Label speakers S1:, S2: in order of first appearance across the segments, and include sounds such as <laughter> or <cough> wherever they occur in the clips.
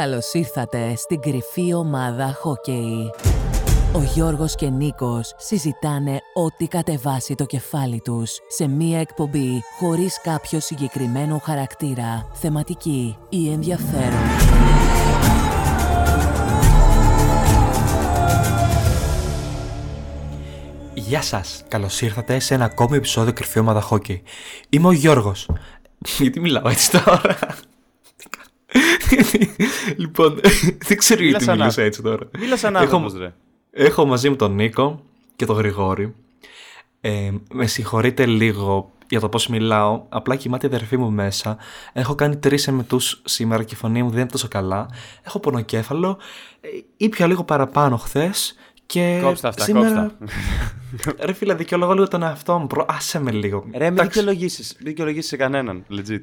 S1: Καλώς ήρθατε στην κρυφή ομάδα χόκεϊ. Ο Γιώργος και Νίκος συζητάνε ό,τι κατεβάσει το κεφάλι τους σε μία εκπομπή χωρίς κάποιο συγκεκριμένο χαρακτήρα, θεματική ή ενδιαφέρον.
S2: Γεια σας, καλώς ήρθατε σε ένα ακόμη επεισόδιο Κρυφή Ομάδα Χόκκι. Είμαι ο Γιώργος. <laughs> Γιατί μιλάω έτσι τώρα; Λοιπόν, <laughs> δεν ξέρω
S3: Μίλα
S2: γιατί
S3: σαν
S2: μιλούσα
S3: να-
S2: έτσι τώρα.
S3: Μίλας σαν
S2: Έχω-
S3: άνθρωπος, ρε.
S2: Έχω μαζί μου τον Νίκο και τον Γρηγόρη. Ε, με συγχωρείτε λίγο για το πώς μιλάω, απλά κοιμάται η αδερφή μου μέσα. Έχω κάνει τρεις εμετούς σήμερα και η φωνή μου δεν είναι τόσο καλά. Έχω πονοκέφαλο, ε, ήπια λίγο παραπάνω χθες και
S3: Κόψτε αυτά,
S2: σήμερα...
S3: κόψτε. <laughs>
S2: Ρε φίλε, δικαιολογώ λίγο τον εαυτό μου, προ... άσε με λίγο.
S3: Ρε, μην
S2: Εντάξει,
S3: δικαιολογήσεις. Μην δικαιολογήσεις σε κανέναν. Legit.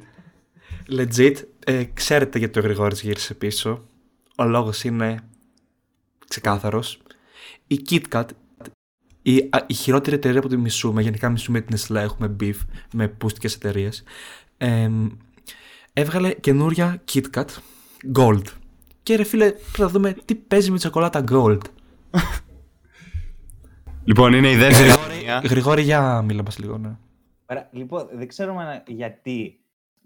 S2: Legit, ε, ξέρετε γιατί ο Γρηγόρης γύρισε πίσω. Ο λόγος είναι ξεκάθαρος. Η KitKat, η, α, η χειρότερη εταιρεία που τη μισούμε, γενικά μισούμε την Nestlé, έχουμε beef με πούστικες εταιρείες. έβγαλε καινούρια KitKat Gold. Και ρε φίλε, πρέπει να δούμε τι παίζει με τη σοκολάτα Gold.
S3: Λοιπόν, είναι η δεύτερη
S2: Γρηγόρη, για μίλα μας λίγο, ναι.
S4: Ωραία, λοιπόν, δεν ξέρω μα- γιατί.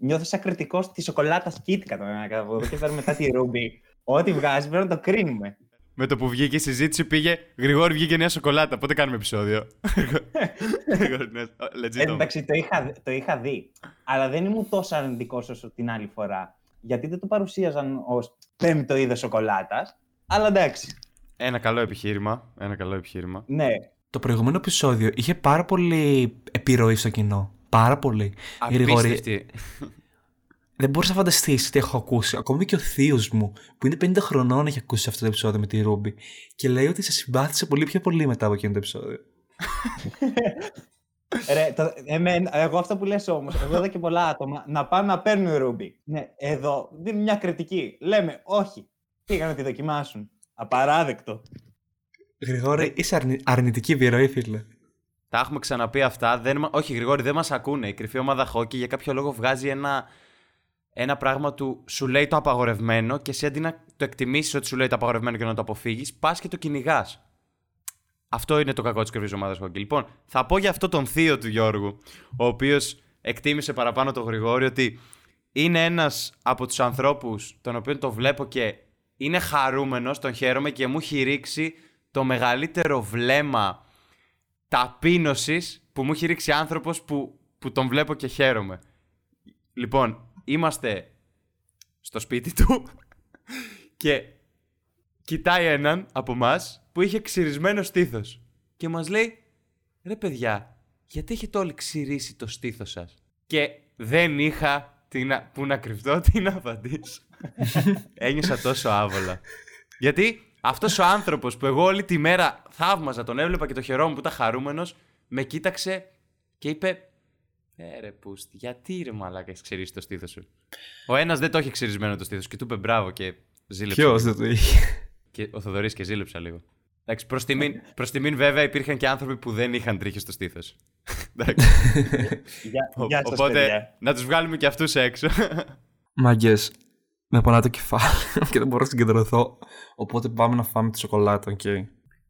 S4: Νιώθω σαν κριτικός της σοκολάτας KitKat από εδώ και πέρα μετά τη Ρούμπι. Ό,τι βγάζει πρέπει να το κρίνουμε.
S3: Με το που βγήκε η συζήτηση πήγε Γρηγόρη βγήκε νέα σοκολάτα. Πότε κάνουμε επεισόδιο; <laughs> Γρηγόρη, ναι, Legit.
S4: Ε,
S3: όμως.
S4: εντάξει, το είχα, το είχα δει. Αλλά δεν ήμουν τόσο αρνητικός όσο την άλλη φορά. Γιατί δεν το παρουσίαζαν ως πέμπτο είδος σοκολάτας. Αλλά εντάξει.
S3: Ένα καλό επιχείρημα. Ένα καλό επιχείρημα.
S4: Ναι.
S2: Το προηγούμενο επεισόδιο είχε πάρα πολύ επιρροή στο κοινό. Πάρα πολύ. Γρηγόρη,
S3: Απίστευτη.
S2: Δεν μπορείς να φανταστείς τι έχω ακούσει. Ακόμη και ο θείος μου, που είναι 50 χρονών, έχει ακούσει αυτό το επεισόδιο με τη Ρούμπι. Και λέει ότι σε συμπάθησε πολύ πιο πολύ μετά από εκείνο το επεισόδιο. <laughs>
S4: Ρε, το, εμένα, εγώ αυτό που λες όμως, εγώ είδα και πολλά άτομα να πάνε να παίρνουν Ρούμπι. Ναι, εδώ δίνουν μια κριτική. Λέμε, όχι. Πήγαν να τη δοκιμάσουν. Απαράδεκτο.
S2: Γρηγόρη, είσαι αρνη... αρνητική επιρροή, φίλε.
S3: Τα έχουμε ξαναπεί αυτά. Δεν... μα- Όχι, Γρηγόρη, δεν μας ακούνε. Η κρυφή ομάδα χόκκι για κάποιο λόγο βγάζει ένα, ένα πράγμα του σου λέει το απαγορευμένο και εσύ αντί να το εκτιμήσεις ότι σου λέει το απαγορευμένο και να το αποφύγεις, πας και το κυνηγάς. Αυτό είναι το κακό της κρυφής ομάδας χόκκι. Λοιπόν, θα πω για αυτό τον θείο του Γιώργου, ο οποίος εκτίμησε παραπάνω τον Γρηγόρη ότι είναι ένας από τους ανθρώπους τον οποίο το βλέπω και είναι χαρούμενος, τον χαίρομαι και μου έχει ρίξει το μεγαλύτερο βλέμμα ταπείνωσης που μου έχει ρίξει άνθρωπος που, που τον βλέπω και χαίρομαι. Λοιπόν, είμαστε στο σπίτι του <laughs> και κοιτάει έναν από μας που είχε ξυρισμένο στήθος και μας λέει «Ρε παιδιά, γιατί έχετε όλοι ξυρίσει το στήθος σας» και δεν είχα τι να, που να κρυφτώ, <laughs> τι να απαντήσω. <laughs> Ένιωσα τόσο άβολα. Γιατί αυτός ο άνθρωπος που εγώ όλη τη μέρα θαύμαζα, τον έβλεπα και το χαιρόμουν που ήταν χαρούμενος, με κοίταξε και είπε. Ε, ρε πούστη, γιατί ρε μαλάκα έχει ξυρίσει το στήθος σου; Ο ένας δεν το έχει ξυρισμένο το στήθος και του είπε μπράβο και ζήλεψε.
S2: Ποιος
S3: λίγο.
S2: δεν το είχε;
S3: Και ο Θοδωρής και ζήλεψα λίγο. Εντάξει, προς τιμήν, προς τιμήν βέβαια υπήρχαν και άνθρωποι που δεν είχαν τρίχες στο στήθος. <laughs>
S4: Γεια, γεια σας,
S3: Οπότε
S4: παιδιά.
S3: να τους βγάλουμε και αυτούς έξω.
S2: Μαγκέ, με πονά το κεφάλι και δεν μπορώ να συγκεντρωθώ. Οπότε πάμε να φάμε τη σοκολάτα, οκ.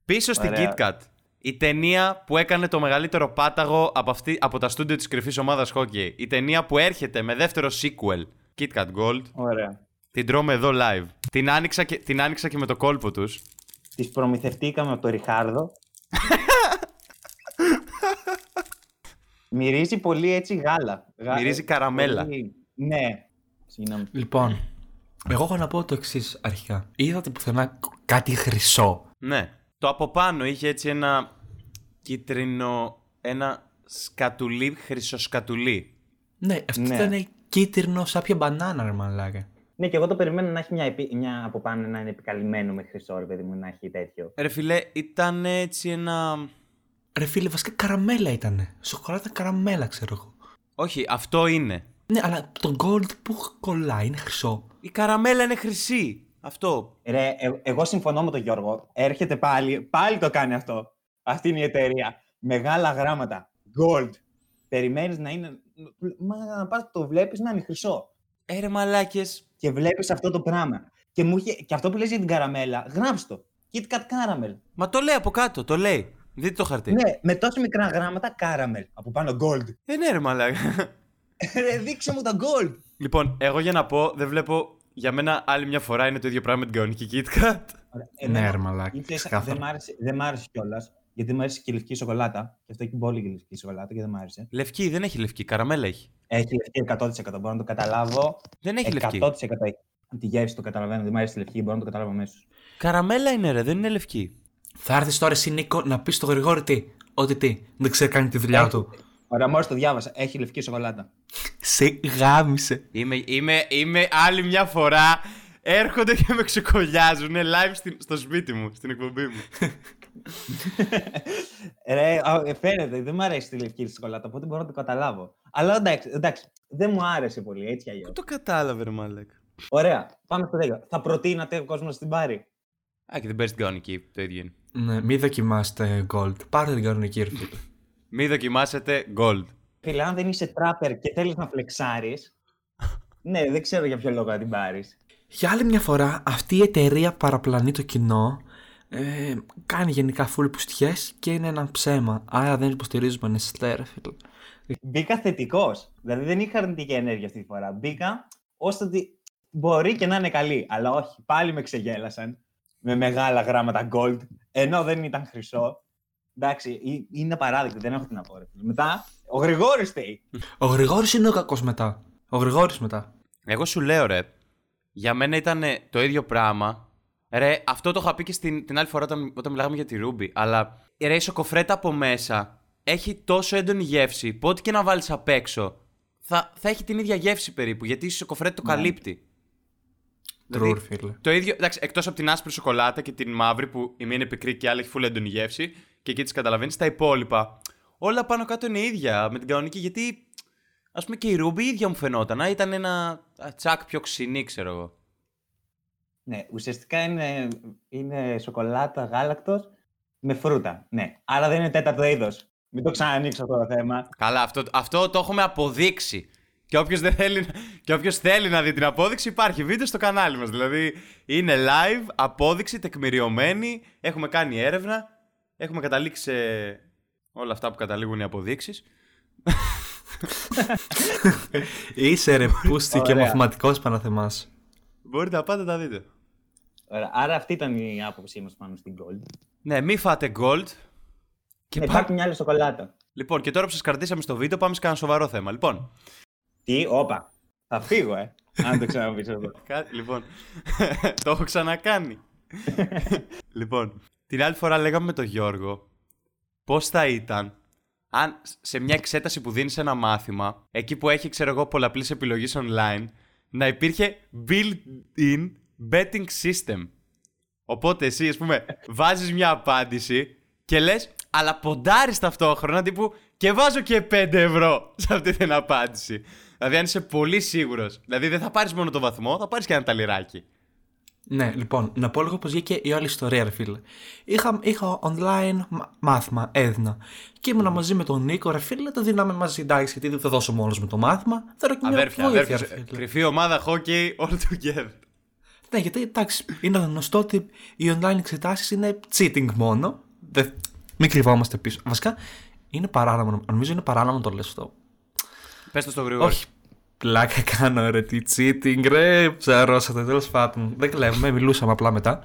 S3: Πίσω στην
S4: Ωραία.
S3: KitKat. Η ταινία που έκανε το μεγαλύτερο πάταγο από, αυτή, από τα στούντιο της κρυφής ομάδας hockey. Η ταινία που έρχεται με δεύτερο sequel. KitKat Gold.
S4: Ωραία.
S3: Την τρώμε εδώ live. Την άνοιξα και, την άνοιξα και με το κόλπο τους.
S4: Τις προμηθευτήκαμε από τον Ριχάρδο. Μυρίζει πολύ έτσι γάλα. Γα-
S3: Μυρίζει καραμέλα.
S4: πολύ- Ναι. Συγγνώμη.
S2: Λοιπόν, εγώ έχω να πω το εξής αρχικά. Είδατε πουθενά κάτι χρυσό.
S3: Ναι. Το από πάνω είχε έτσι ένα κίτρινο... Ένα σκατουλί, χρυσοσκατουλί.
S2: Ναι, αυτό
S4: Ναι.
S2: ήταν κίτρινο σάπια μπανάνα, ρε μαλάκα.
S4: Ναι, και εγώ το περιμένω να έχει μια, επί- μια από πάνω να είναι επικαλυμμένο με χρυσό, ρε παιδί μου, να έχει τέτοιο.
S3: Ρε φιλέ, ήταν έτσι ένα...
S2: Ρε φίλε, βασικά καραμέλα ήτανε. Σοκολάτα καραμέλα, ξέρω εγώ.
S3: Όχι, αυτό είναι.
S2: Ναι, αλλά το gold που κολλάει είναι χρυσό.
S3: Η καραμέλα είναι χρυσή. Αυτό.
S4: Ρε, ε- εγώ συμφωνώ με τον Γιώργο. Έρχεται πάλι, πάλι το κάνει αυτό. Αυτή είναι η εταιρεία. Μεγάλα γράμματα. Gold. Περιμένεις να είναι... Μα να πας το βλέπεις να είναι χρυσό.
S3: Ε, ρε μαλάκες,
S4: Και βλέπεις αυτό το πράγμα. Και, μου είχε... και αυτό που λες για την καραμέλα, γράψτε το. Kit Kat Caramel.
S3: Μα το λέει από κάτω, το λέει. Δείτε το χαρτί.
S4: Ναι, με τόσο μικρά γράμματα Caramel. Από πάνω Gold.
S3: Ε, ναι, ρε μαλάκα. <laughs>
S4: Ρε, δείξε μου τα Gold.
S3: λοιπόν, εγώ για να πω, δεν βλέπω. Για μένα άλλη μια φορά είναι το ίδιο πράγμα με την κανονική KitKat.
S4: Ωραία,
S2: Ναι,
S4: εμένα
S2: ρε μαλάκα.
S4: ήρθε-
S2: ξεκάθαρα.
S4: Δεν μ' άρεσε, δεν μ' άρεσε κιόλας. Γιατί μου άρεσε και η λευκή σοκολάτα. Και αυτό έχει πολύ λευκή σοκολάτα και δεν μ' άρεσε.
S3: Λευκή, δεν έχει λευκή. Καραμέλα έχει.
S4: Έχει λευκή 100% μπορώ να το καταλάβω.
S3: Δεν έχει
S4: 100%
S3: λευκή.
S4: έχει. Αν τη γεύση το καταλαβαίνω, δεν μ' άρεσε η λευκή, μπορώ να το καταλάβω αμέσως.
S3: Καραμέλα είναι, ρε, δεν είναι λευκή.
S2: Θα έρθεις τώρα εσύ, Νίκο, να πεις στο Γρηγόρη τι. Ότι τι. Δεν ξέρει κάνει τη δουλειά του.
S4: Ωραία, μόλι το διάβασα. Έχει λευκή σοκολάτα.
S2: Σε γάμισε.
S3: Είμαι, είμαι, είμαι άλλη μια φορά. Έρχονται και με ξεκολλιάζουν live στην- στο σπίτι μου, στην εκπομπή μου. <laughs>
S4: Ρε, α, ε, φαίνεται, δεν μου αρέσει τη λευκή σοκολάτα, οπότε μπορώ να το καταλάβω. Αλλά εντάξει, εντάξει δεν μου άρεσε πολύ, έτσι κι αλλιώς.
S3: Πού το κατάλαβε, ρε μαλάκα.
S4: Ωραία, πάμε στο 10. Θα προτείνατε ο κόσμος να την πάρει;
S3: Α, και δεν παίρνει την κανονική, το ίδιο είναι.
S2: Ναι, μην δοκιμάσετε gold. Πάρτε την κανονική ρε φίλε.
S3: Μην δοκιμάσετε gold.
S4: Φίλε, αν δεν είσαι τράπερ και θέλεις να φλεξάρεις. ναι, δεν ξέρω για ποιο λόγο να την πάρεις.
S2: Για άλλη μια φορά, αυτή η εταιρεία παραπλανεί το κοινό. Ε, κάνει γενικά full πουστιές και είναι ένα ψέμα. Άρα δεν υποστηρίζουμε Nestlé, ρε φίλε.
S4: Μπήκα θετικός. Δηλαδή δεν είχα αρνητική ενέργεια αυτή τη φορά. Μπήκα ώστε ότι μπορεί και να είναι καλή. Αλλά όχι, πάλι με ξεγέλασαν. Με μεγάλα γράμματα gold. Ενώ δεν ήταν χρυσό. Εντάξει, ε- είναι απαράδεκτο, δεν έχω τι να πω. ρε φίλε. Μετά, ο Γρηγόρης φταίει.
S2: Ο Γρηγόρης είναι ο κακός μετά. Ο Γρηγόρης μετά.
S3: Εγώ σου λέω, ρε, για μένα ήταν το ίδιο πράγμα. Ρε, αυτό το είχα πει και στην, την άλλη φορά όταν, όταν μιλάγαμε για τη Ruby. Αλλά ρε, η σοκοφρέτα από μέσα έχει τόσο έντονη γεύση που ό,τι και να βάλεις απ' έξω θα, θα έχει την ίδια γεύση περίπου. Γιατί η σοκοφρέτα το καλύπτει.
S2: True, ρε φίλε.
S3: Το ίδιο, εντάξει, εκτός από την άσπρη σοκολάτα και την μαύρη που η μία είναι πικρή και η άλλη έχει φουλ έντονη γεύση και εκεί τις καταλαβαίνεις, τα υπόλοιπα όλα πάνω κάτω είναι ίδια με την κανονική. Γιατί ας πούμε και η Ruby ίδια μου φαινόταν. Α, ήταν ένα α, τσακ πιο ξινή, ξέρω εγώ.
S4: Ναι, ουσιαστικά είναι, είναι σοκολάτα γάλακτος με φρούτα. Ναι, άρα δεν είναι τέταρτο είδος. Μην το ξανανοίξω αυτό το θέμα.
S3: Καλά, αυτό, αυτό το έχουμε αποδείξει. Και όποιος θέλει, και όποιος θέλει να δει την απόδειξη, υπάρχει βίντεο στο κανάλι μας. Δηλαδή είναι live, απόδειξη, τεκμηριωμένη. Έχουμε κάνει έρευνα. Έχουμε καταλήξει σε όλα αυτά που καταλήγουν οι αποδείξεις. <laughs>
S2: Είσαι ρε πούστη και
S4: Ωραία.
S2: μαθηματικός παναθεμάς.
S3: Μπορείτε να πάτε να τα δείτε.
S4: Ωραία, άρα αυτή ήταν η άποψή μας πάνω στην Gold.
S3: Ναι, μη φάτε gold. Και
S4: Ναι,
S3: πά-
S4: υπάρχει μια άλλη σοκολάτα.
S3: Λοιπόν, και τώρα που σας κρατήσαμε στο βίντεο, πάμε σε ένα σοβαρό θέμα. Λοιπόν,
S4: Τι, όπα. Θα φύγω, ε. Αν το ξαναπείς εδώ. <laughs>
S3: Κάτι, λοιπόν. <laughs> το έχω ξανακάνει. <laughs> λοιπόν, την άλλη φορά λέγαμε με τον Γιώργο πώς θα ήταν αν σε μια εξέταση που δίνεις ένα μάθημα, εκεί που έχει, ξέρω εγώ, πολλαπλής επιλογής online, να υπήρχε built-in betting system. Οπότε εσύ, ας πούμε, βάζεις μια απάντηση και λες, αλλά ποντάρεις ταυτόχρονα τύπου και βάζω και 5 ευρώ σε αυτή την απάντηση. Δηλαδή, αν είσαι πολύ σίγουρος, δηλαδή δεν θα πάρεις μόνο το βαθμό, θα πάρεις και ένα ταλιράκι.
S2: Ναι, λοιπόν, να πω λίγο πώς βγήκε η όλη ιστορία, ρε φίλε. Είχα, είχα online μα- μάθημα, έδινα. Και ήμουνα μαζί με τον Νίκο, ρε φίλε, το δίναμε μαζί, εντάξει, γιατί δεν θα δώσω μόνος με το μάθημα. Θέλω και μια
S3: Αδέρφια,
S2: βοήθεια,
S3: αδέρφια.
S2: ρε φίλε.
S3: Κρυφή ομάδα hockey all together.
S2: Ναι, γιατί εντάξει, είναι γνωστό ότι οι online εξετάσεις είναι cheating μόνο. Δεν, μην κρυβόμαστε πίσω. Βασικά, είναι παράνομο. Νομίζω είναι παράνομο να το λες αυτό.
S3: Πες το στο γρήγορο.
S2: Όχι. Πλάκα κάνω ρε, τι cheating ρε, ψαρώσατε τέλος πάντων. Δεν κλέβουμε, <laughs> μιλούσαμε απλά μετά.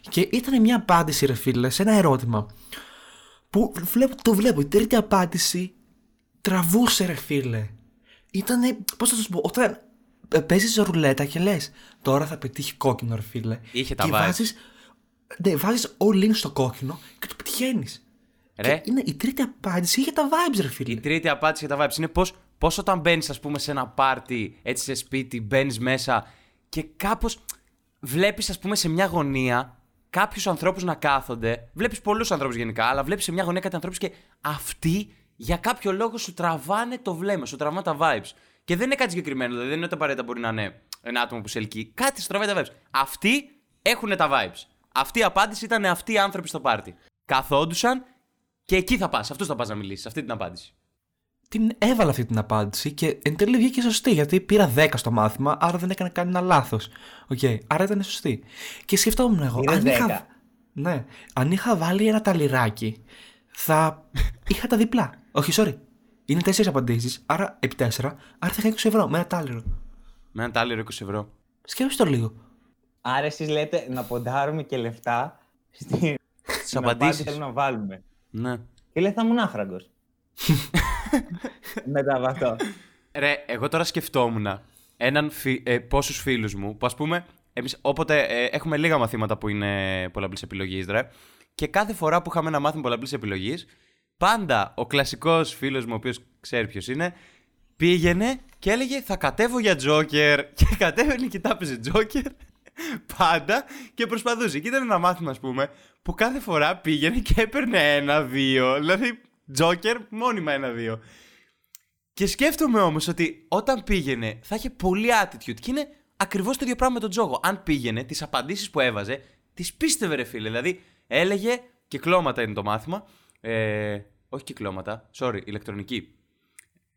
S2: Και ήταν μια απάντηση ρε φίλε, σε ένα ερώτημα. Που βλέπω, το βλέπω, η τρίτη απάντηση τραβούσε ρε φίλε. Ήτανε, πώς θα σου πω, όταν ε, παίζεις ρουλέτα και λες τώρα θα πετύχει κόκκινο ρε φίλε.
S3: Είχε τα
S2: και
S3: vibes.
S2: βάζεις, ναι, βάζεις all in στο κόκκινο και το πετυχαίνεις.
S3: Ρε.
S2: Και είναι η τρίτη απάντηση είχε τα vibes ρε φίλε.
S3: Η τρίτη απάντηση για τα vibes είναι πώς πώς όταν μπαίνεις, ας πούμε, σε ένα πάρτι, έτσι σε σπίτι, μπαίνεις μέσα και κάπως βλέπεις, ας πούμε, σε μια γωνία κάποιους ανθρώπους να κάθονται. Βλέπεις πολλούς ανθρώπους γενικά, αλλά βλέπεις σε μια γωνία κάτι ανθρώπους και αυτοί για κάποιο λόγο σου τραβάνε το βλέμμα, σου τραβάνε τα vibes. Και δεν είναι κάτι συγκεκριμένο, δηλαδή δεν είναι ότι απαραίτητα μπορεί να είναι ένα άτομο που σε ελκύει. Κάτι σου τραβάει τα vibes. Αυτοί έχουν τα vibes. Αυτή η απάντηση ήταν αυτοί οι άνθρωποι στο πάρτι. Καθόντουσαν και εκεί θα πας. Αυτούς θα πας να μιλήσεις, αυτή την απάντηση.
S2: Την έβαλα αυτή την απάντηση και εν τέλει βγήκε σωστή γιατί πήρα 10 στο μάθημα, άρα δεν έκανα κανένα λάθος. Οκ, άρα ήταν σωστή. Και σκεφτόμουν εγώ,
S4: Πήρες
S2: αν
S4: 10.
S2: είχα, ναι, αν είχα βάλει ένα ταλιράκι, θα είχα τα διπλά. Όχι, sorry. Είναι τέσσερις απαντήσεις, άρα επί τέσσερα, άρα θα είχα 20 ευρώ με ένα τάλιρο.
S3: Με ένα τάλιρο 20 ευρώ.
S2: Σκέφτομαι το λίγο.
S4: Άρα εσείς λέτε να ποντάρουμε και λεφτά στη...
S3: Στις
S4: στην απάντηση
S3: απαντήσει.
S4: που θέλουμε να βάλουμε.
S3: Ναι.
S4: Και λέει θα ήμουν άχραγκος. <laughs> Μετά από αυτό.
S3: Ρε, εγώ τώρα σκεφτόμουν έναν φι... ε, πόσους φίλους μου που ας πούμε εμείς όποτε ε, έχουμε λίγα μαθήματα που είναι πολλαπλής επιλογής ρε και κάθε φορά που είχαμε ένα μάθημα πολλαπλής επιλογής πάντα ο κλασικός φίλος μου ο οποίος ξέρει ποιος είναι πήγαινε και έλεγε θα κατέβω για τζόκερ <laughs> και κατέβαινε και τάπεζε τζόκερ <laughs> πάντα και προσπαθούσε. Και ήταν ένα μάθημα, ας πούμε, που κάθε φορά πήγαινε και έπαιρνε ένα-δύο. Δηλαδή, τζόκερ μόνιμα ένα-δύο. Και σκέφτομαι όμως ότι όταν πήγαινε θα είχε πολύ attitude και είναι ακριβώς το ίδιο πράγμα με τον Τζόγο. Αν πήγαινε, τις απαντήσεις που έβαζε, τις πίστευε, ρε φίλε. Δηλαδή, έλεγε κυκλώματα είναι το μάθημα. Ε, όχι κυκλώματα, sorry, ηλεκτρονική.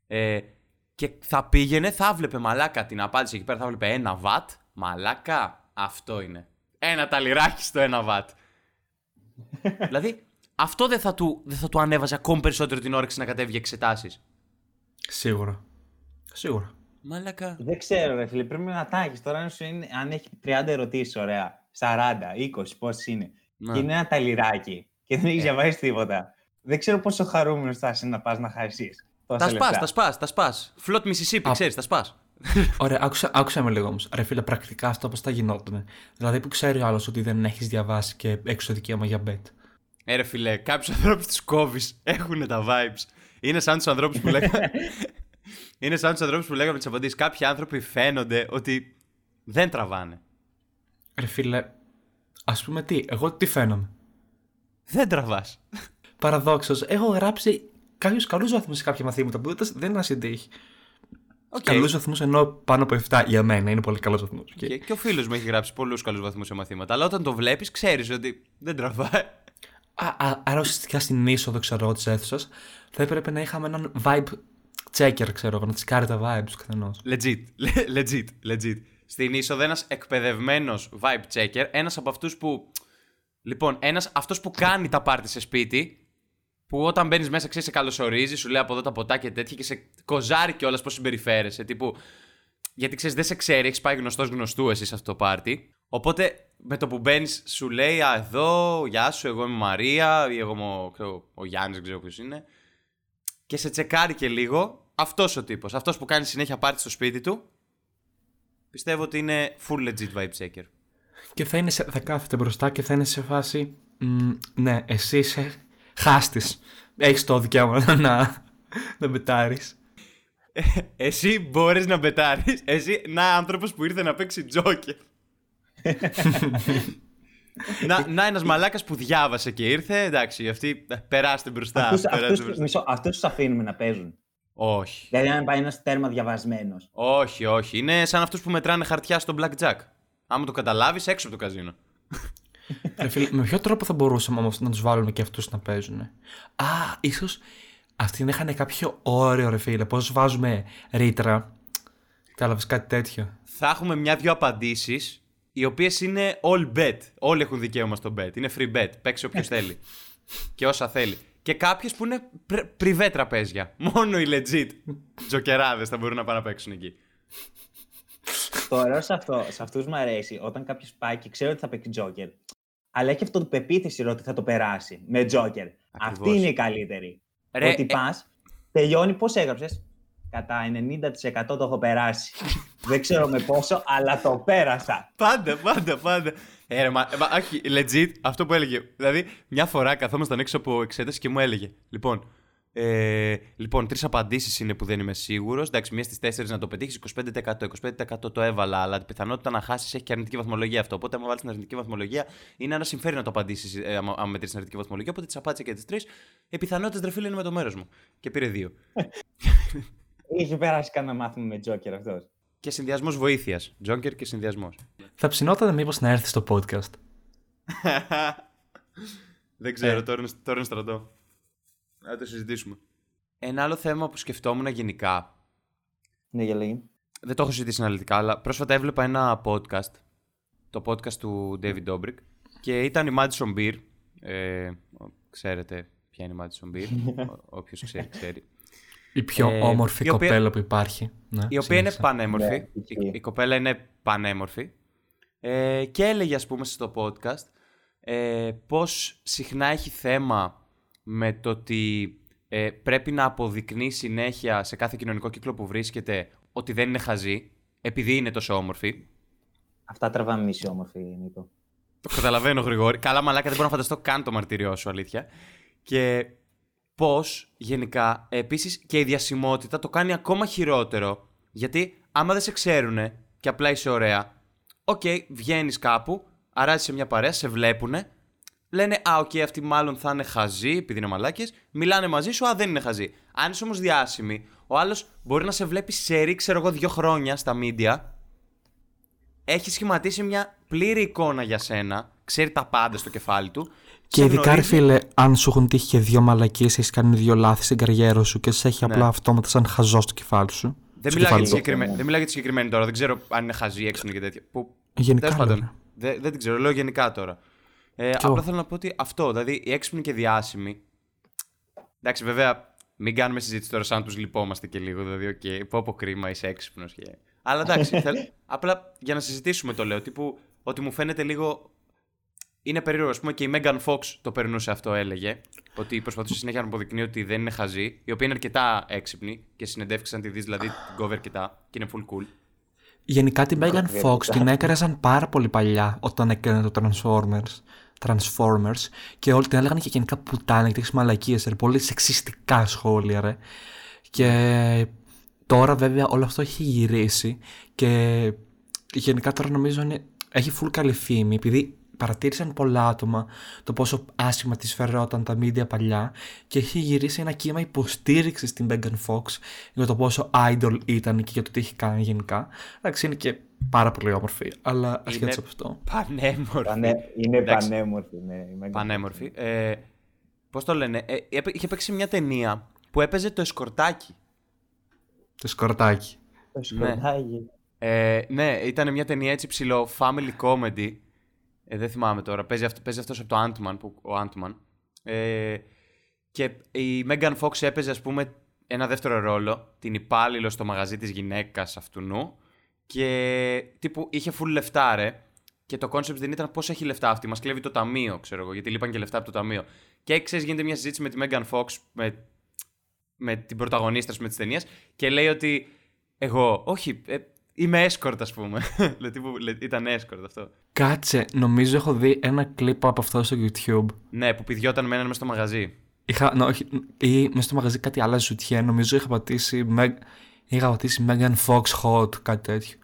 S3: Ε, και θα πήγαινε, θα βλέπε μαλάκα την απάντηση εκεί πέρα, θα βλέπε ένα βατ. Μαλάκα, αυτό είναι. Ένα ταλιράκι στο ένα βατ. <laughs> δηλαδή, αυτό δεν θα, του, δεν θα του ανέβαζε ακόμη περισσότερο την όρεξη να κατέβει για εξετάσεις.
S2: Σίγουρα. Σίγουρα.
S3: Μαλάκα.
S4: Δεν ξέρω, ρε φίλε. Πρέπει να τα έχεις. Τώρα αν, σου είναι, αν έχει 30 ερωτήσεις, ωραία. 40, 20, πόσε είναι.
S3: Ναι.
S4: Και είναι ένα ταλιράκι και δεν έχεις διαβάσει τίποτα. Δεν ξέρω πόσο χαρούμενος θα είσαι να πας να χαρίσει.
S3: Τα σπάς, τα σπάς, τα σπάς. Φλότ Μισισίπη,
S2: Α.
S3: ξέρεις, τα σπάς.
S2: Ωραία, άκουσα, άκουσα με λίγο όμως. Ρε φίλε, πρακτικά αυτό πώς θα γινόταν. Δηλαδή που ξέρει ο άλλος ότι δεν έχεις διαβάσει και έξω δικαίωμα για bet.
S3: Ε, ρε φιλέ, κάποιους ανθρώπους τους κόβεις. Έχουν τα vibes. Είναι σαν τους ανθρώπους που λέγαμε. <laughs> είναι σαν τους ανθρώπους που λέγαμε τις απαντήσεις. Κάποιοι άνθρωποι φαίνονται ότι δεν τραβάνε.
S2: Ρε φίλε, ας πούμε τι, εγώ τι φαίνομαι;
S3: Δεν τραβάς.
S2: Παραδόξως, έχω γράψει κάποιους καλούς βαθμούς σε κάποια μαθήματα που δεν δεν είναι ασυντύχει.
S3: Okay.
S2: Καλούς βαθμούς ενώ πάνω από 7 για μένα είναι πολύ καλός βαθμός.
S3: Και, και ο φίλος μου έχει γράψει πολλούς καλούς βαθμούς σε μαθήματα. Αλλά όταν το βλέπεις, ξέρεις ότι δεν τραβάει.
S2: Α, α, άρα ουσιαστικά στην είσοδο, ξέρω της αίθουσας, θα έπρεπε να είχαμε έναν vibe checker, ξέρω εγώ, να τσικάρει τα vibes τους καθενός.
S3: Legit, le- legit, legit. Στην είσοδο ένας εκπαιδευμένος vibe checker, ένας από αυτούς που. Λοιπόν, ένας αυτός που κάνει τα πάρτι σε σπίτι, που όταν μπαίνεις μέσα, ξέρεις, σε καλωσορίζεις, σου λέει από εδώ τα ποτά και τέτοια και σε κοζάρει κιόλας πώς συμπεριφέρεσαι. Τύπου. Γιατί ξέρεις, δεν σε ξέρει, έχεις πάει γνωστός γνωστού εσύ σε αυτό το πάρτι. Οπότε με το που μπαίνεις, σου λέει Α, εδώ, γεια σου, εγώ είμαι η Μαρία, ή εγώ είμαι ο, ξέρω, ο Γιάννης, δεν ξέρω ποιος είναι. Και σε τσεκάρει και λίγο αυτός ο τύπος. Αυτός που κάνει συνέχεια πάρτι στο σπίτι του. Πιστεύω ότι είναι full legit vibe checker.
S2: Και θα, είναι σε, θα κάθεται μπροστά και θα είναι σε φάση. «Μ, ναι, εσύ είσαι χάστης. Έχεις το δικαίωμα <laughs> να, να, να μπετάρει.
S3: Εσύ μπορείς να μπετάρεις. Εσύ, να άνθρωπος που ήρθε να παίξει τζόκερ. <laughs> να, να ένας μαλάκας που διάβασε και ήρθε. Εντάξει, αυτοί ε, περάστε μπροστά.
S4: Αυτούς,
S3: περάστε
S4: αυτούς,
S3: μπροστά.
S4: μισό, αυτούς τους αφήνουμε να παίζουν.
S3: Όχι.
S4: Δηλαδή, αν πάει ένας τέρμα διαβασμένος.
S3: Όχι, όχι. Είναι σαν αυτούς που μετράνε χαρτιά στο blackjack. Άμα το καταλάβεις, έξω από το καζίνο. <laughs>
S2: Ρε φίλε, με ποιο τρόπο θα μπορούσαμε όμως να τους βάλουμε και αυτούς να παίζουν. Α, ίσως αυτοί να είχαν κάποιο όριο, ρε φίλε. Πώς βάζουμε ρήτρα. Κατάλαβες κάτι τέτοιο.
S3: Θα έχουμε μια-δυο απαντήσεις, οι οποίες είναι all bet. Όλοι έχουν δικαίωμα στο bet. Είναι free bet. Παίξει όποιος θέλει. Και όσα θέλει. Και κάποιες που είναι πρι- πριβέ τραπέζια. Μόνο οι legit τζοκεράδες θα μπορούν να πάνε να παίξουν εκεί.
S4: Το ωραίο σε, αυτό, σε αυτούς μου αρέσει όταν κάποιος πάει και ξέρει ότι θα παίξει Τζόκερ. Αλλά έχει αυτό το πεποίθηση ότι θα το περάσει με Τζόκερ. Αυτή είναι η καλύτερη.
S3: Ρε,
S4: ότι
S3: ε-
S4: πας, τελειώνει, πώς έγραψες; Κατά 90% το έχω περάσει. Δεν ξέρω με πόσο, αλλά το πέρασα.
S3: Πάντα, πάντα, πάντα. Ε, ρε, μα, μα, όχι, legit, αυτό που έλεγε. Δηλαδή, μια φορά καθόμασταν έξω από εξέταση και μου έλεγε. Λοιπόν, ε, λοιπόν τρεις απαντήσεις είναι που δεν είμαι σίγουρος. Εντάξει, μία στις τέσσερις να το πετύχεις 25%. 25% το έβαλα, αλλά την πιθανότητα να χάσεις έχει και αρνητική βαθμολογία αυτό. Οπότε, άμα βάλεις την αρνητική βαθμολογία, είναι ένα συμφέρει να το απαντήσεις ε, άμα, άμα μετρήσεις την αρνητική βαθμολογία. Οπότε τις απάντησε και τις τρεις. Οι πιθανότητες ρε φίλε είναι με το μέρος μου. Και πήρε δύο. <laughs>
S4: Είχε περάσει κανένα μάθημα με Τζόκερ αυτός.
S3: και συνδυασμός βοήθειας. Τζόκερ και συνδυασμός.
S2: Θα ψινόταν μήπως να έρθει στο podcast. <laughs>
S3: Δεν ξέρω, τώρα, είναι, τώρα είναι στρατό. Να το συζητήσουμε. ένα άλλο θέμα που σκεφτόμουν γενικά.
S4: Ναι, για λέγει.
S3: Δεν το έχω συζητήσει αναλυτικά, αλλά πρόσφατα έβλεπα ένα podcast. Το podcast του David Dobrik. Και ήταν η Madison Beer. Ε, ξέρετε ποια είναι η Madison Beer. <laughs> Όποιος ξέρει, ξέρει.
S2: Η πιο
S3: Ε,
S2: όμορφη
S3: η οποία-
S2: κοπέλα που υπάρχει. Ναι,
S3: η οποία είναι
S2: συνέχισε.
S3: πανέμορφη.
S4: Ναι,
S3: η,
S4: ισχύει.
S3: η κοπέλα είναι πανέμορφη. Ε, και έλεγε, ας πούμε, στο podcast ε, πώς συχνά έχει θέμα με το ότι ε, πρέπει να αποδεικνύει συνέχεια σε κάθε κοινωνικό κύκλο που βρίσκεται ότι δεν είναι χαζή, επειδή είναι τόσο όμορφη.
S4: Αυτά τραβάμε μισή όμορφη, Νίκο.
S3: Το καταλαβαίνω, Γρηγόρη. Καλά, μαλάκα, δεν μπορώ να φανταστώ καν το μαρτυριό σου, αλήθεια. Και πώς γενικά επίσης και η διασημότητα το κάνει ακόμα χειρότερο. Γιατί άμα δεν σε ξέρουν και απλά είσαι ωραία, οκ, βγαίνεις κάπου, αράζεις σε μια παρέα, σε βλέπουνε, λένε Α, οκ, αυτοί μάλλον θα είναι χαζοί, επειδή είναι μαλάκες, μιλάνε μαζί σου, Α, δεν είναι χαζοί. Αν είσαι όμως διάσημη, ο άλλος μπορεί να σε βλέπει σε ρί, ξέρω εγώ, δύο χρόνια στα media έχει σχηματίσει μια πλήρη εικόνα για σένα, ξέρει τα πάντα στο κεφάλι του.
S2: Και
S3: σε
S2: ειδικά, ρε
S3: γνωρίζει-
S2: φίλε, αν σου έχουν τύχει και δύο μαλακίες, έχεις κάνει δύο λάθη στην καριέρα σου και σε έχει
S3: Ναι.
S2: απλά αυτόματα σαν χαζό στο κεφάλι σου.
S3: Δεν
S2: στο
S3: μιλάω, για
S2: κεφάλι
S3: τη
S2: σου.
S3: συγκεκριμένη,
S4: Ναι.
S3: δεν μιλάω για τη συγκεκριμένη τώρα, δεν ξέρω αν είναι χαζή, έξυπνη και τέτοια. Που,
S2: Γενικά.
S3: τέλος πάντων,
S2: λέω.
S3: δεν, δεν την ξέρω, λέω γενικά τώρα. Ε,
S2: Κι
S3: απλά
S2: εγώ.
S3: θέλω να πω ότι αυτό, δηλαδή η έξυπνη και διάσημη. Εντάξει, βέβαια, μην κάνουμε συζήτηση τώρα σαν τους λυπόμαστε και λίγο. Δηλαδή, οκ, πω από κρίμα, είσαι έξυπνος. Και... Αλλά εντάξει, <laughs> θέλ, απλά για να συζητήσουμε το λέω. Τύπου ότι μου φαίνεται λίγο. Είναι περίεργο, ας πούμε, και η Megan Fox το περνούσε αυτό, έλεγε. Ότι προσπαθούσε συνέχεια να αποδεικνύει ότι δεν είναι χαζή, η οποία είναι αρκετά έξυπνη και συνεντεύξεις αν τη δεις, δηλαδή την κόβει αρκετά και είναι full cool.
S2: Γενικά την Megan
S4: Βέβαια.
S2: Fox την έκραζαν πάρα πολύ παλιά όταν έκανε το Transformers. Transformers και όλοι την έλεγαν και γενικά πουτάνα και έχεις μαλακίες, ρε. Πολύ σεξιστικά σχόλια, ρε. Και τώρα βέβαια όλο αυτό έχει γυρίσει και γενικά τώρα νομίζω είναι, έχει full καλή φήμη επειδή παρατήρησαν πολλά άτομα το πόσο άσχημα της φερόταν τα media παλιά και έχει γυρίσει ένα κύμα υποστήριξης στην Megan Fox για το πόσο idol ήταν και για το τι έχει κάνει γενικά. Εντάξει, είναι και πάρα πολύ όμορφη, αλλά ασχέτως από αυτό.
S3: Πανέμορφη.
S4: Πανε... Είναι
S3: Εντάξει.
S4: πανέμορφη, ναι. η Megan
S3: Πανέμορφη. Ε, Πώς το λένε, ε, έπαι- είχε παίξει μια ταινία που έπαιζε το εσκορτάκι.
S2: Το σκορτάκι.
S4: Το σκοτάκι.
S3: Ε, ναι, ήταν μια ταινία έτσι ψηλό family comedy. Ε, δεν θυμάμαι τώρα. Παίζει, αυτό, παίζει αυτός από το Ant-Man, που, ο Ant-Man. Ε, και η Megan Fox έπαιζε, ας πούμε, ένα δεύτερο ρόλο. Την υπάλληλο στο μαγαζί της γυναίκας αυτού νου. Και τύπου είχε full λεφτά, ρε. Και το concept δεν ήταν πώς έχει λεφτά αυτή. Μας κλέβει το ταμείο, ξέρω εγώ, γιατί λείπαν και λεφτά από το ταμείο. Και ξέρεις, γίνεται μια συζήτηση με τη Megan Fox, με, με την πρωταγωνίστρα με της ταινίας, και λέει ότι εγώ, όχι, ε, είμαι escort, ας πούμε. <laughs> Λέει, τύπου, λέει, ήταν escort αυτό.
S2: Κάτσε, νομίζω έχω δει ένα κλιπ από αυτό στο YouTube.
S3: Ναι, που πηδιόταν με έναν μέσα στο μαγαζί.
S2: Είχα, νο, όχι, ή μέσα στο μαγαζί κάτι άλλα ζουτιέ, νομίζω είχα πατήσει, Meg, είχα πατήσει Megan Fox Hot, κάτι τέτοιο.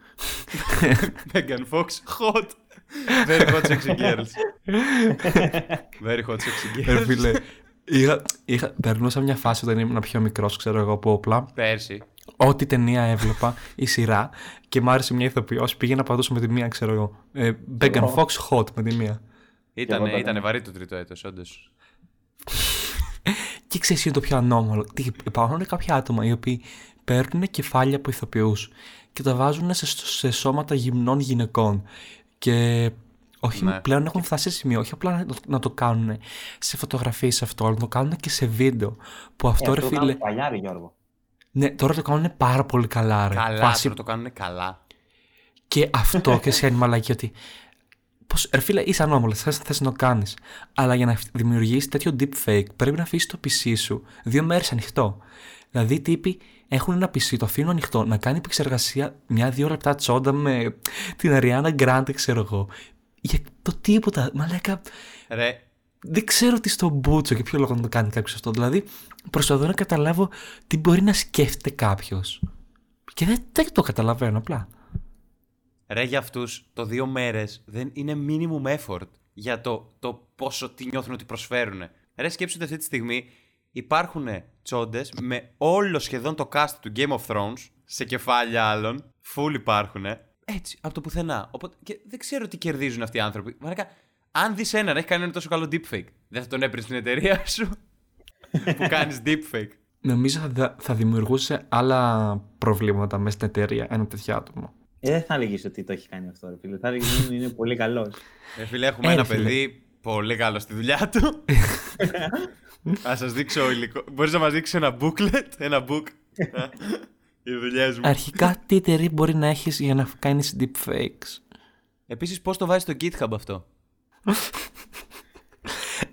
S2: <laughs>
S3: Megan Fox, hot. Very hot sexy girls. Very hot sexy
S2: Ρε
S3: girls.
S2: φίλε, είχα, είχα, περνούσα μια φάση όταν ήμουν πιο μικρός, ξέρω εγώ, από όπλα.
S3: Πέρσι.
S2: Ό,τι ταινία έβλεπα ή σειρά και μ' άρεσε μια ηθοποιός, πήγαινα παντού με τη μία, ξέρω εγώ. Ε, Megan
S4: Ω.
S2: Fox Hot με τη μία.
S3: Ήτανε,
S4: εγώ
S3: ήτανε
S4: ήταν.
S3: βαρύ το τρίτο έτος, όντως. <laughs>
S2: Και ξέρεις είναι το πιο ανώμαλο; Τι, υπάρχουν κάποια άτομα οι οποίοι παίρνουν κεφάλια από ηθοποιούς και τα βάζουν σε, σε σώματα γυμνών γυναικών. Και όχι
S3: Ναι.
S2: πλέον έχουν φτάσει σε σημείο, όχι απλά να, το- να το κάνουν σε φωτογραφίες αυτό, αλλά να το κάνουν και σε βίντεο. Που αυτό,
S4: Ε,
S2: ρε
S4: το
S2: φίλε,
S4: κάνουμε παλιά, ρε Γιώργο.
S2: Ναι, τώρα το κάνουν πάρα πολύ καλά, ρε.
S3: Καλά,
S2: Φάση
S3: τώρα το κάνουν καλά.
S2: Και αυτό και σε μαλακή ότι. Πώς, ρε φίλε, είσαι ανώμαλος, θες θες να το κάνεις. Αλλά για να δημιουργήσεις τέτοιο deepfake πρέπει να αφήσεις το PC σου δύο μέρες ανοιχτό. Δηλαδή, οι τύποι έχουν ένα PC, το αφήνουν ανοιχτό, να κάνει επεξεργασία μια-δύο λεπτά τσόντα με την Ariana Grande, ξέρω εγώ. Για το τίποτα. Μαλάκα,
S3: Ρε,
S2: δεν ξέρω τι στον μπούτσο και ποιο λόγο να το κάνει κάποιος αυτό. Δηλαδή, προσπαθώ να καταλάβω τι μπορεί να σκέφτεται κάποιος. Και δεν, δεν το καταλαβαίνω απλά.
S3: ρε για αυτούς το δύο μέρες δεν είναι minimum effort για το, το πόσο τι νιώθουν ότι προσφέρουν. Ρε σκέψου ότι αυτή τη στιγμή υπάρχουν τσόντες με όλο σχεδόν το cast του Game of Thrones σε κεφάλια άλλων. Full υπάρχουν. Έτσι, από το πουθενά. Οπότε, και δεν ξέρω τι κερδίζουν αυτοί οι άνθρωποι. Μαλάκα, αν δεις έναν, έχει κάνει ένα τόσο καλό deepfake. Δεν θα τον έπαιρνες στην εταιρεία σου <laughs> που κάνεις deepfake.
S2: Νομίζω θα, δα- θα δημιουργούσε άλλα προβλήματα μέσα στην εταιρεία ένα τέτοιο άτομο.
S4: Ε, δεν θα έλεγες ότι το έχει κάνει αυτό, ρε φίλε. Θα έλεγες ότι είναι πολύ καλός. <laughs>
S3: Ε, φίλε, έχουμε
S2: Ε,
S3: ένα
S2: φίλε.
S3: παιδί πολύ καλό στη δουλειά του. <laughs> Θα σας δείξω υλικό. Μπορείς να μας δείξεις ένα booklet, ένα book. Οι δουλειές μου.
S2: Αρχικά, τι εταιρεία μπορεί να έχεις για να κάνεις deepfakes;
S3: Επίσης, πώς το βάζεις στο GitHub αυτό;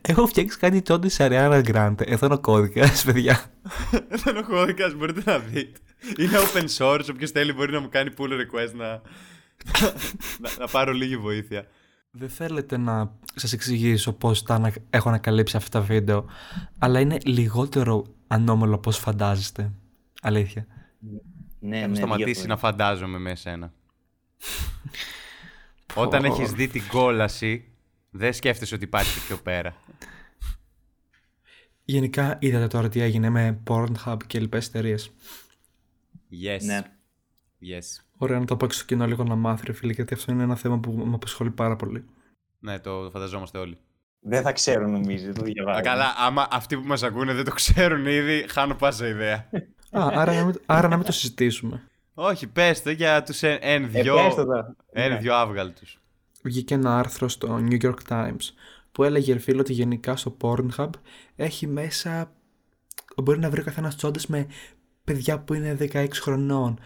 S2: Έχω φτιάξει κάτι τότε σε Ariana Grande. Εδώ είναι ο κώδικας, παιδιά.
S3: Δεν έχω κώδικας, μπορείτε να δείτε. Είναι open source. Όποιος θέλει μπορεί να μου κάνει pull request να, να, να πάρω λίγη βοήθεια.
S2: Δεν θέλετε να σας εξηγήσω πώς τα ανα- έχω ανακαλύψει αυτά τα βίντεο, αλλά είναι λιγότερο ανώμαλο πώς φαντάζεστε. Αλήθεια.
S4: ναι,
S3: Έχω
S4: ναι,
S3: σταματήσει
S4: δύο
S3: να
S4: φορές.
S3: φαντάζομαι με εσένα. Όταν
S2: Πω.
S3: έχεις δει την κόλαση, δεν σκέφτεσαι ότι υπάρχει πιο πέρα.
S2: Γενικά είδατε τώρα τι έγινε με Pornhub και λοιπές εταιρείες.
S3: Yes.
S4: Ναι.
S3: Yes.
S2: Ωραία να το πω και στο κοινό λίγο να μάθει, ρε φίλε, γιατί αυτό είναι ένα θέμα που με απασχολεί πάρα πολύ.
S3: Ναι, το φανταζόμαστε όλοι.
S4: Δεν θα ξέρουν, νομίζω. Το
S3: Α,
S4: διαβάζω.
S3: καλά, άμα αυτοί που μας ακούνε δεν το ξέρουν ήδη, χάνω πάσα ιδέα.
S2: Α, άρα, να μην, άρα να μην το συζητήσουμε.
S3: Όχι, πες το για τους εν, εν
S4: Ε,
S3: δυο,
S4: πες το τώρα.
S3: εν
S4: Ναι.
S3: δυο άβγαλτους.
S2: Βγήκε ένα άρθρο στο New York Times που έλεγε ρε φίλε ότι γενικά στο Pornhub έχει μέσα μπορεί να βρει ο καθένας τσόντες με παιδιά που είναι 16 χρονών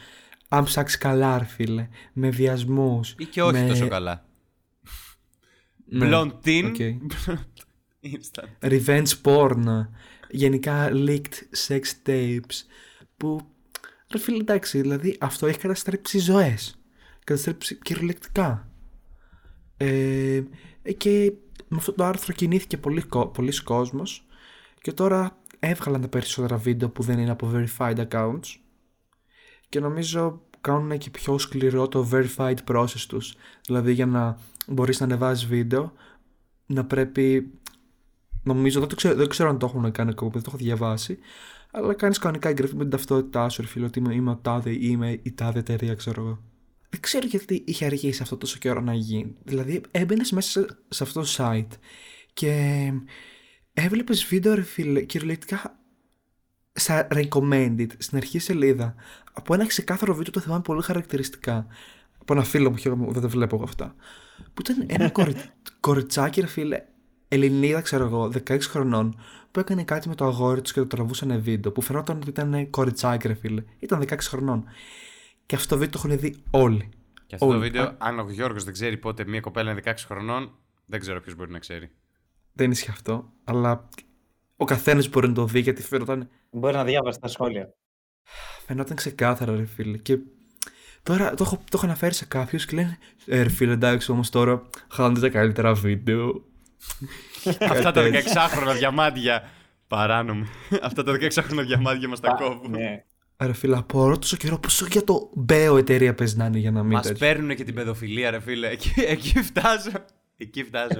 S2: αν ψάξεις καλά ρε φίλε με βιασμούς
S3: Ή και όχι
S2: με...
S3: τόσο καλά.
S2: Ναι,
S3: Blondin.
S2: οκ. <laughs>
S3: Instant.
S2: revenge porn γενικά leaked sex tapes που ρε φίλε εντάξει δηλαδή αυτό έχει καταστρέψει ζωές καταστρέψει κυριολεκτικά ε, ε, και με αυτό το άρθρο κινήθηκε πολύ, κο- πολλοί κόσμος και τώρα έβγαλαν τα περισσότερα βίντεο που δεν είναι από verified accounts και νομίζω κάνουν και πιο σκληρό το verified process τους δηλαδή για να μπορείς να ανεβάζεις βίντεο να πρέπει Νομίζω, δεν, το ξέρω, δεν ξέρω αν το έχουν κάνει ακόμα, δεν το έχω διαβάσει. Αλλά κάνεις κανονικά εγγραφή με την ταυτότητά σου, ρε φίλε, ότι είμαι, είμαι ο τάδε ή είμαι η τάδε εταιρεία, ξέρω εγώ. Δεν ξέρω γιατί είχε αργήσει αυτό τόσο καιρό να γίνει. Δηλαδή, έμπαινες μέσα σε, σε αυτό το site και έβλεπες βίντεο, ρε φίλε, κυριολεκτικά στα recommended, στην αρχή σελίδα, από ένα ξεκάθαρο βίντεο το θυμάμαι πολύ χαρακτηριστικά. Από ένα φίλο μου, χαίρομαι, δεν τα βλέπω εγώ αυτά. Που ήταν ένα κορι... <laughs> κοριτσάκι, ρε φίλε, Ελληνίδα, ξέρω εγώ, 16 χρονών, που έκανε κάτι με το αγόρι τους και το τραβούσαν βίντεο, που φαινόταν ότι ήταν κοριτσάκι, ρε φίλε. Ήταν 16 χρονών. Και αυτό το βίντεο το έχουν δει όλοι.
S3: Και αυτό το
S2: Όλοι.
S3: βίντεο,
S2: Α,
S3: αν ο Γιώργος δεν ξέρει πότε μία κοπέλα είναι 16 χρονών, δεν ξέρω ποιος μπορεί να ξέρει.
S2: Δεν ισχύει αυτό, αλλά ο καθένας μπορεί να το δει γιατί φαινόταν,
S4: Μπορεί να διάβασει τα σχόλια.
S2: φαινόταν ξεκάθαρα, ρε φίλε. Και τώρα το έχω, το έχω αναφέρει σε κάποιους και λένε Ε, ρε φίλε, εντάξει, όμως τώρα χάνονται τα καλύτερα βίντεο. <laughs>
S3: Αυτά τα
S2: τέτοιο.
S3: 16χρονα διαμάντια. Παράνομοι. Αυτά τα 16χρονα διαμάντια μας τα κόβουν.
S4: Ναι.
S2: Ρε φίλε, απορώ τόσο καιρό πόσο για το μπέο εταιρεία παίζει να είναι για να μην
S3: Μας
S2: τέτοιο.
S3: παίρνουν και την παιδοφιλία, ρε φίλε. Εκεί, εκεί φτάζω. Εκεί φτάζω.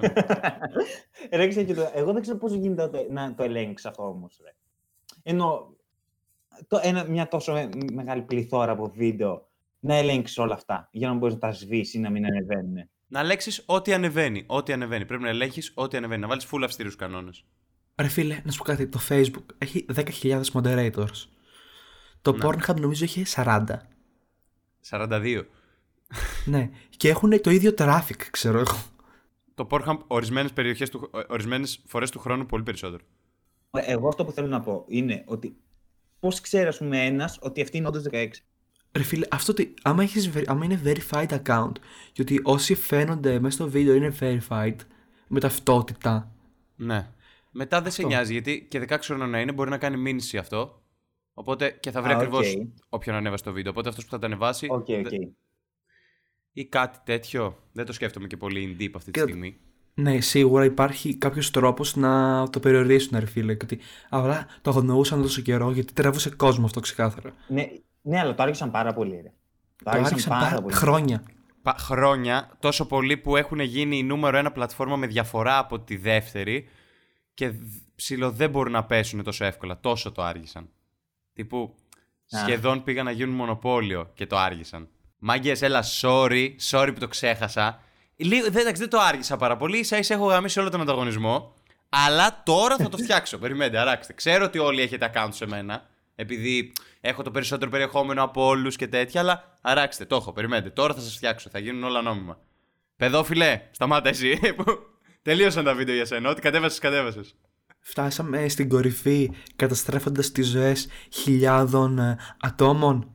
S4: Ρε, ξέρω και το... Εγώ δεν ξέρω πώς γίνεται να το, να το ελέγξεις αυτό όμως. Ενώ το, ένα, μια τόσο με- μεγάλη πληθώρα από βίντεο να ελέγξεις όλα αυτά για να μπορείς να τα σβήσεις ή να μην ανεβαίνουν.
S3: να ελέγξει ό,τι ανεβαίνει. Ό,τι ανεβαίνει. Πρέπει να ελέγχεις ό,τι ανεβαίνει. Να βάλεις full αυστηρούς κανόνες.
S2: Ρε φίλε, να σου πω κάτι, το Facebook έχει 10.000 moderators. Το
S3: Ναι.
S2: Pornhub νομίζω έχει 40.
S3: 42.
S2: ναι, και έχουν το ίδιο traffic, ξέρω εγώ.
S3: Το Pornhub ορισμένες περιοχές, ορισμένες φορές του χρόνου πολύ περισσότερο.
S4: Ε, Εγώ αυτό που θέλω να πω είναι ότι πώς ξέρει, ας πούμε, ένας ότι αυτή είναι όντως 16.
S2: Ρε φίλε, αυτό τι, άμα, έχεις, veri- άμα είναι verified account, και ότι όσοι φαίνονται μέσα στο βίντεο είναι verified, με ταυτότητα,
S3: Ναι. Μετά δεν σε
S2: Αυτό.
S3: νοιάζει γιατί και 16 χρονών να είναι μπορεί να κάνει μήνυση αυτό. Οπότε και θα βρει
S4: Α,
S3: ακριβώς
S4: οκ.
S3: όποιον ανέβασε το βίντεο. Οπότε αυτός που θα το ανεβάσει.
S4: Οκ, οκ.
S3: δε- ή κάτι τέτοιο. Δεν το σκέφτομαι και πολύ in deep αυτή τη
S2: Και-
S3: στιγμή.
S2: ναι, σίγουρα υπάρχει κάποιος τρόπος να το περιορίσουν, ρε φίλε. Και ότι, αλλά το αγνοούσαν τόσο καιρό γιατί τραβούσε κόσμο αυτό ξεκάθαρα.
S4: Ναι, ναι, αλλά το άργησαν πάρα πολύ. Ρε. Το,
S2: Το
S4: άργησαν
S2: άρχισαν
S4: πάρα
S2: πάρα
S4: πολύ.
S2: χρόνια.
S3: Πα- χρόνια, τόσο πολύ που έχουν γίνει η νούμερο ένα πλατφόρμα με διαφορά από τη δεύτερη και δ- ψηλό δεν μπορούν να πέσουν τόσο εύκολα. Τόσο το άργησαν. Τύπου
S4: Α.
S3: σχεδόν πήγαν να γίνουν μονοπόλιο και το άργησαν. Μάγκες, έλα, sorry, sorry που το ξέχασα. Λίγο, δεν, εντάξει, δεν το άργησα πάρα πολύ. σα ίσα έχω γαμίσει όλο τον ανταγωνισμό. Αλλά τώρα θα το φτιάξω. Περιμένετε, αράξτε. Ξέρω ότι όλοι έχετε account σε μένα. επειδή έχω το περισσότερο περιεχόμενο από όλους και τέτοια, αλλά αράξτε, το έχω, περιμένετε. Τώρα θα σας φτιάξω, θα γίνουν όλα νόμιμα. Παιδόφιλε, σταμάτα εσύ. <laughs> Τελείωσαν τα βίντεο για σένα. Ό,τι κατέβασες, κατέβασες.
S2: Φτάσαμε στην κορυφή καταστρέφοντας τις ζωές χιλιάδων ε, ατόμων.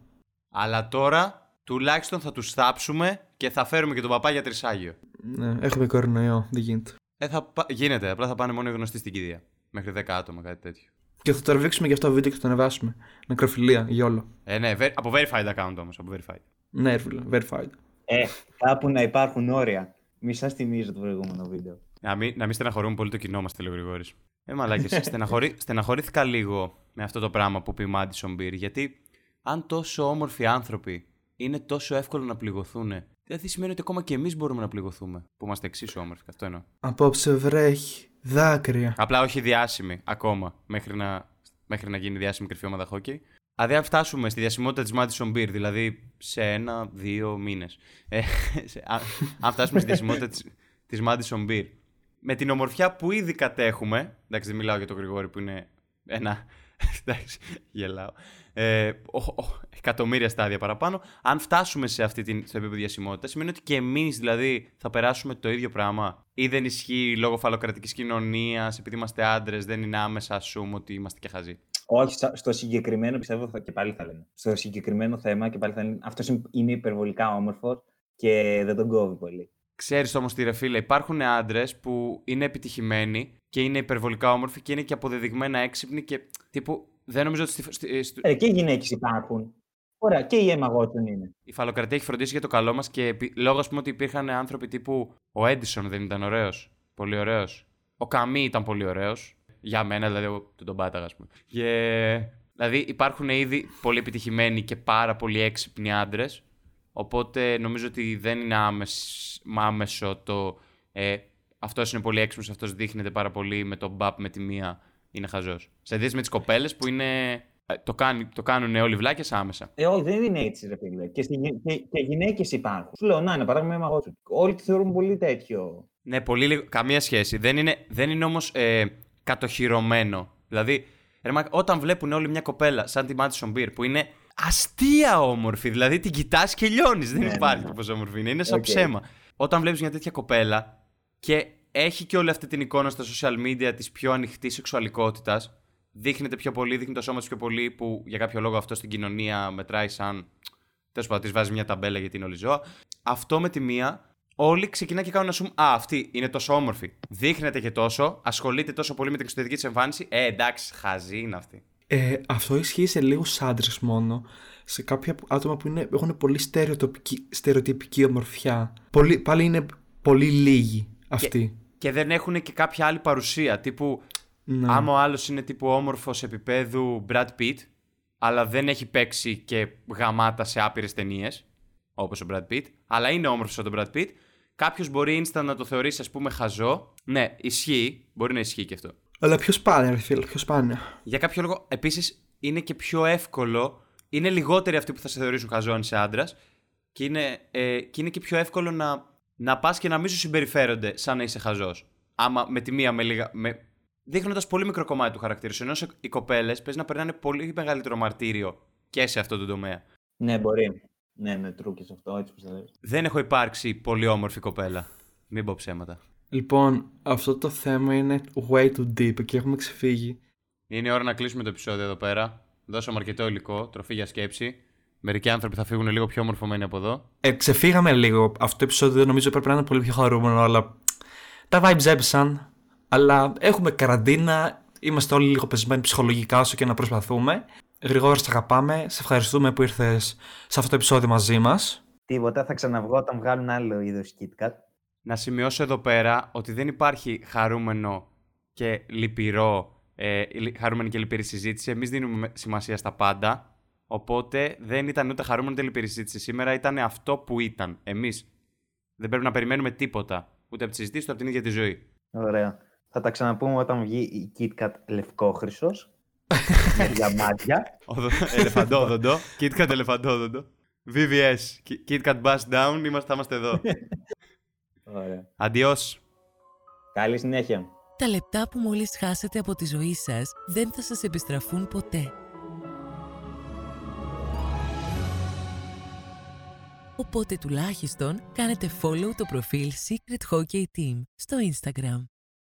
S3: Αλλά τώρα τουλάχιστον θα τους θάψουμε και θα φέρουμε και τον παπά για τρισάγιο.
S2: Ναι, έχουμε κορονοϊό, δεν γίνεται.
S3: Ε, θα πα- Γίνεται, απλά θα πάνε μόνο οι γνωστοί στην κηδεία. Μέχρι 10 άτομα, κάτι τέτοιο.
S2: Και θα το τραβήξουμε για αυτό το βίντεο και θα το ανεβάσουμε. Νεκροφιλία, γιόλο.
S3: Ε, ναι, ver- από verified account όμως. Από verified.
S2: Ναι, ρε φίλε, verified.
S4: Ε, κάπου να υπάρχουν όρια. Μη σας θυμίζω το προηγούμενο βίντεο.
S3: Να μην, να μην στεναχωρούμε πολύ το κοινό μας, λέει ο Γρηγόρης. Ε, μαλάκες, <laughs> στεναχωρή, στεναχωρήθηκα λίγο με αυτό το πράγμα που πει η Madison Beer. Γιατί αν τόσο όμορφοι άνθρωποι είναι τόσο εύκολο να πληγωθούν, δηλαδή σημαίνει ότι ακόμα και εμείς μπορούμε να πληγωθούμε. Που είμαστε εξίσου όμορφοι. Αυτό εννοώ.
S2: Απόψε βρέχει. Δάκρυα.
S3: Απλά όχι διάσημοι ακόμα μέχρι να, μέχρι να γίνει διάσημη κρυφή ομάδα hockey. Δηλαδή, αν φτάσουμε στη διασημότητα της Madison Beer, δηλαδή σε ένα-δύο μήνες. Ε, <laughs> σε- αν, αν φτάσουμε στη <laughs> διασημότητα τη της Madison Beer, με την ομορφιά που ήδη κατέχουμε. Εντάξει, δεν μιλάω για τον Γρηγόρη που είναι ένα. <laughs> Εντάξει, γελάω. Ε, ο, ο- εκατομμύρια στάδια παραπάνω. Αν φτάσουμε σε αυτή την, στο επίπεδο διασημότητα, σημαίνει ότι και εμείς δηλαδή θα περάσουμε το ίδιο πράγμα. Ή δεν ισχύει λόγω φαλοκρατικής κοινωνίας, επειδή είμαστε άντρες, δεν είναι άμεσα assume ότι είμαστε και χαζοί.
S4: Όχι, στα- στο συγκεκριμένο πιστεύω θα, και πάλι θα λένε. Στο συγκεκριμένο θέμα και πάλι θα λένε αυτός είναι υπερβολικά όμορφος και δεν τον κόβει πολύ.
S3: Ξέρεις όμως τι ρε φίλε, υπάρχουν άντρες που είναι επιτυχημένοι και είναι υπερβολικά όμορφοι και είναι και αποδεδειγμένα έξυπνοι και τύπου. Δεν νομίζω ότι στη, στη- στη-
S4: Ε, και γυναίκες υπάρχουν. Ωραία, και η Emma Watson είναι.
S3: η φαλοκρατία έχει φροντίσει για το καλό μας και επί- λόγω, ας πούμε, ότι υπήρχαν άνθρωποι τύπου. Ο Έντισον δεν ήταν ωραίος. Πολύ ωραίος. Ο Καμί ήταν πολύ ωραίος. Για μένα, δηλαδή, εγώ του τον πάταγα, ας πούμε. Και... Δηλαδή, υπάρχουν ήδη πολύ επιτυχημένοι και πάρα πολύ έξυπνοι άντρες. Οπότε νομίζω ότι δεν είναι άμεσ- άμεσο το. Ε, αυτός είναι πολύ έξυπνος, αυτός δείχνεται πάρα πολύ με τον μπαπ με τη μία. Είναι χαζός. Σε αντίθεση με τις κοπέλες που είναι. ε, Το, κάνει, το κάνουν όλοι βλάκες άμεσα.
S4: Ε, όχι, δεν είναι έτσι, ρε φίλε. Και, στη, γυ- και, και γυναίκες υπάρχουν. Σου λέω, να είναι παράδειγμα η Emma Watson. Όλοι τη θεωρούν πολύ τέτοιο.
S3: Ναι, πολύ λίγο. Καμία σχέση. Δεν είναι, δεν είναι όμως ε, κατοχυρωμένο. Δηλαδή, ρε, μα, όταν βλέπουν όλοι μια κοπέλα σαν τη Madison Beer που είναι αστεία όμορφη, δηλαδή την κοιτάς και λιώνεις. Δεν
S4: Ναι,
S3: υπάρχει
S4: ναι, ναι.
S3: πόσο όμορφη είναι. Είναι σαν
S4: Οκ.
S3: ψέμα. Όταν βλέπεις μια τέτοια κοπέλα και έχει και όλη αυτή την εικόνα στα social media της πιο ανοιχτής σεξουαλικότητας, δείχνεται πιο πολύ, δείχνει το σώμα της πιο πολύ, που για κάποιο λόγο αυτό στην κοινωνία μετράει σαν. Τέλος πάντων, της βάζει μια ταμπέλα γιατί είναι όλη ζώα. Αυτό με τη μία, όλοι ξεκινάνε και κάνουν να σου Α, αυτή είναι τόσο όμορφη. Δείχνεται και τόσο, ασχολείται τόσο πολύ με την εξωτερική της εμφάνιση. Ε, εντάξει, χαζή είναι αυτή.
S2: Ε, αυτό ισχύει σε λίγους άντρες μόνο. Σε κάποια άτομα που είναι, έχουν πολύ στερεοτυπική, στερεοτυπική ομορφιά. Πολύ, πάλι είναι πολύ λίγοι αυτοί.
S3: Και δεν έχουν και κάποια άλλη παρουσία. Τύπου,
S2: Ναι.
S3: άμα ο άλλος είναι τύπου όμορφος επίπεδου Brad Pitt, αλλά δεν έχει παίξει και γαμάτα σε άπειρες ταινίες, όπως ο Brad Pitt, αλλά είναι όμορφος σαν τον Brad Pitt, κάποιος μπορεί instant να το θεωρήσει, ας πούμε, χαζό. Ναι, ισχύει, μπορεί να ισχύει και αυτό.
S2: Αλλά πιο σπάνια, ρε φίλε, πιο σπάνια.
S3: Για κάποιο λόγο, επίσης, είναι και πιο εύκολο. Είναι λιγότεροι αυτοί που θα σε θεωρήσουν χαζό αν είσαι άντρας. Και είναι, ε, και είναι και πιο εύκολο να, να πας και να μην σου συμπεριφέρονται σαν να είσαι χαζός. Άμα με τη μία με λίγα. Με, Δείχνοντας πολύ μικρό κομμάτι του χαρακτήρα σου. Ενώ σε- οι κοπέλες παίζει να περνάνε πολύ μεγαλύτερο μαρτύριο και σε αυτό το τομέα.
S4: Ναι, μπορεί. Ναι, ναι, true και αυτό, έτσι που θα λες.
S3: Δεν έχω υπάρξει πολύ όμορφη κοπέλα. Μην πω ψέματα.
S2: Λοιπόν, αυτό το θέμα είναι way too deep και έχουμε ξεφύγει.
S3: Είναι η ώρα να κλείσουμε το επεισόδιο εδώ πέρα. Δώσαμε αρκετό υλικό, τροφή για σκέψη. Μερικοί άνθρωποι θα φύγουν λίγο πιο μορφωμένοι από εδώ.
S2: Ε, ξεφύγαμε λίγο. Αυτό το επεισόδιο νομίζω πρέπει να είναι πολύ πιο χαρούμενο, αλλά τα vibes έπεσαν. Αλλά έχουμε καραντίνα, είμαστε όλοι λίγο πεσμένοι ψυχολογικά όσο και να προσπαθούμε. Γρηγόρα, σε αγαπάμε. Σε ευχαριστούμε που ήρθες σε αυτό το επεισόδιο μαζί μας.
S4: Τίποτα, θα ξαναβγώ όταν βγάλουν άλλο είδος KitKat.
S3: Να σημειώσω εδώ πέρα ότι δεν υπάρχει χαρούμενο και λυπηρό, ε, λι- χαρούμενη και λυπηρή συζήτηση. Εμείς δίνουμε σημασία στα πάντα. Οπότε δεν ήταν ούτε χαρούμενο ούτε λυπηρή συζήτηση σήμερα. Ήταν αυτό που ήταν. Εμείς δεν πρέπει να περιμένουμε τίποτα. Ούτε από τη συζήτηση, ούτε από την ίδια τη ζωή.
S4: Ωραία. Θα τα ξαναπούμε όταν βγει η KitKat λευκόχρυσος. <laughs> με διαμάντια.
S3: Οδο- Ελεφαντόδοντο. <laughs> KitKat ελεφαντόδοντο. VVS. Ki- KitKat Bust Down. Είμαστε, θα είμαστε εδώ. <laughs>
S4: Ωραία.
S3: Αντιός.
S4: Καλή συνέχεια.
S1: Τα λεπτά που μόλις χάσετε από τη ζωή σας δεν θα σας επιστραφούν ποτέ. Οπότε τουλάχιστον κάνετε follow το προφίλ Secret Hockey Team στο Instagram.